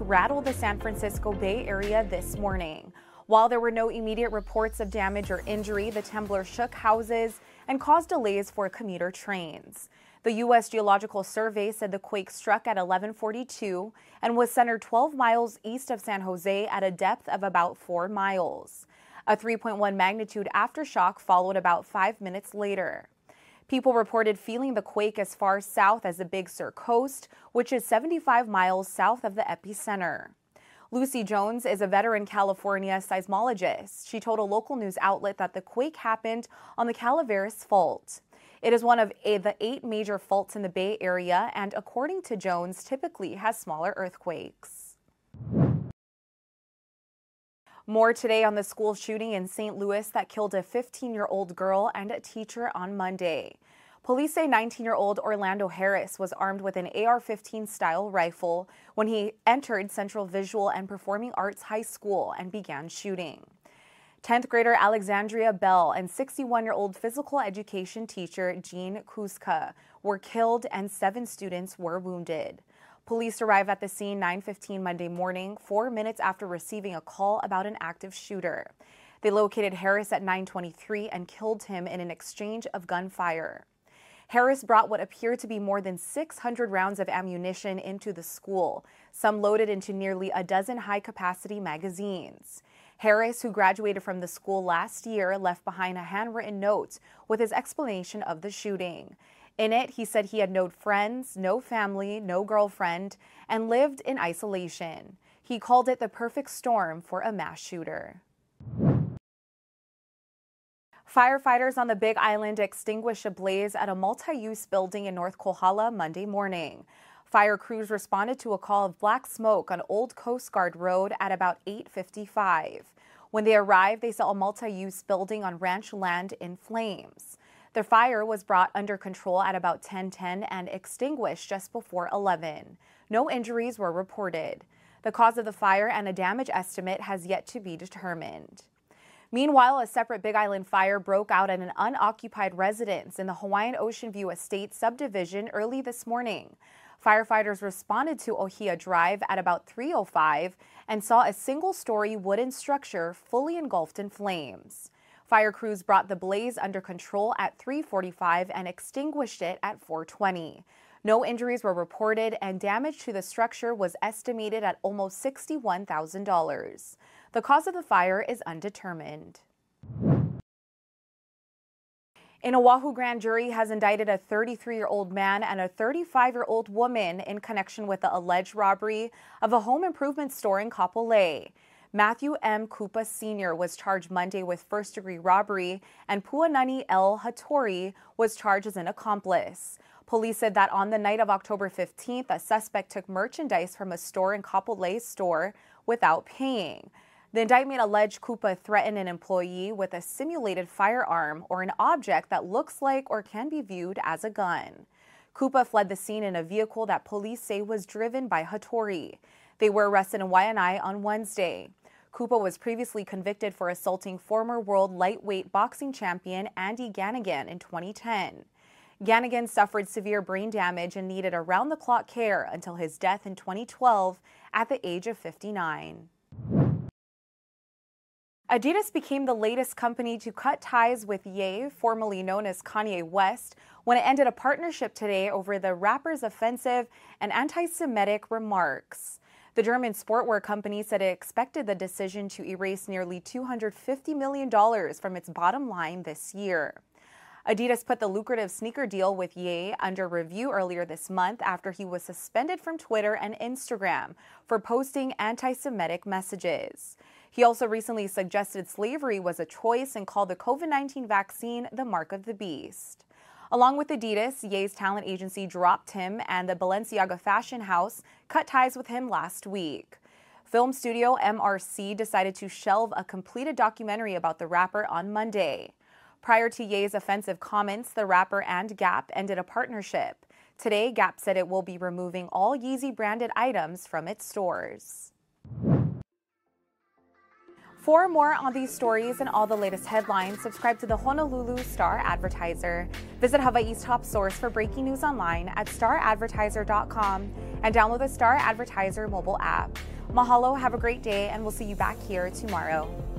rattled the San Francisco Bay Area this morning. While there were no immediate reports of damage or injury, the temblor shook houses and caused delays for commuter trains. The U.S. Geological Survey said the quake struck at 1142 and was centered 12 miles east of San Jose at a depth of about 4 miles. A 3.1 magnitude aftershock followed about five minutes later. People reported feeling the quake as far south as the Big Sur coast, which is 75 miles south of the epicenter. Lucy Jones is a veteran California seismologist. She told a local news outlet that the quake happened on the Calaveras Fault. It is one of the eight major faults in the Bay Area and, according to Jones, typically has smaller earthquakes. More today on the school shooting in St. Louis that killed a 15 year old girl and a teacher on Monday. Police say 19 year old Orlando Harris was armed with an AR 15 style rifle when he entered Central Visual and Performing Arts High School and began shooting. 10th grader Alexandria Bell and 61 year old physical education teacher Jean Kuczka were killed and seven students were wounded. Police arrived at the scene 9:15 Monday morning, 4 minutes after receiving a call about an active shooter. They located Harris at 9:23 and killed him in an exchange of gunfire. Harris brought what appeared to be more than 600 rounds of ammunition into the school, some loaded into nearly a dozen high-capacity magazines. Harris, who graduated from the school last year, left behind a handwritten note with his explanation of the shooting. In it, he said he had no friends, no family, no girlfriend, and lived in isolation. He called it the perfect storm for a mass shooter. Firefighters on the Big Island extinguished a blaze at a multi use building in North Kohala Monday morning. Fire crews responded to a call of black smoke on Old Coast Guard Road at about 8:55. When they arrived, they saw a multi-use building on ranch land in flames. The fire was brought under control at about 10:10 and extinguished just before 11. No injuries were reported. The cause of the fire and a damage estimate has yet to be determined. Meanwhile, a separate Big Island fire broke out at an unoccupied residence in the Hawaiian Ocean View Estate subdivision early this morning. Firefighters responded to Ohia Drive at about 3:05 and saw a single-story wooden structure fully engulfed in flames. Fire crews brought the blaze under control at 3:45 and extinguished it at 4:20. No injuries were reported and damage to the structure was estimated at almost $61,000. The cause of the fire is undetermined. An Oahu grand jury has indicted a 33 year old man and a 35 year old woman in connection with the alleged robbery of a home improvement store in Kapolei. Matthew M. Kupa Sr. was charged Monday with first degree robbery, and Puanani L. Hattori was charged as an accomplice. Police said that on the night of October 15th, a suspect took merchandise from a store in Kapolei store without paying. The indictment alleged Kupa threatened an employee with a simulated firearm or an object that looks like or can be viewed as a gun. Kupa fled the scene in a vehicle that police say was driven by Hattori. They were arrested in Waianae on Wednesday. Kupa was previously convicted for assaulting former world lightweight boxing champion Andy Ganigan in 2010. Ganigan suffered severe brain damage and needed around the clock care until his death in 2012 at the age of 59. Adidas became the latest company to cut ties with Ye, formerly known as Kanye West, when it ended a partnership today over the rapper's offensive and anti Semitic remarks. The German sportwear company said it expected the decision to erase nearly $250 million from its bottom line this year. Adidas put the lucrative sneaker deal with Ye under review earlier this month after he was suspended from Twitter and Instagram for posting anti Semitic messages. He also recently suggested slavery was a choice and called the COVID 19 vaccine the mark of the beast. Along with Adidas, Ye's talent agency dropped him, and the Balenciaga fashion house cut ties with him last week. Film studio MRC decided to shelve a completed documentary about the rapper on Monday. Prior to Ye's offensive comments, the rapper and Gap ended a partnership. Today, Gap said it will be removing all Yeezy branded items from its stores. For more on these stories and all the latest headlines, subscribe to the Honolulu Star Advertiser. Visit Hawaii's top source for breaking news online at staradvertiser.com and download the Star Advertiser mobile app. Mahalo, have a great day, and we'll see you back here tomorrow.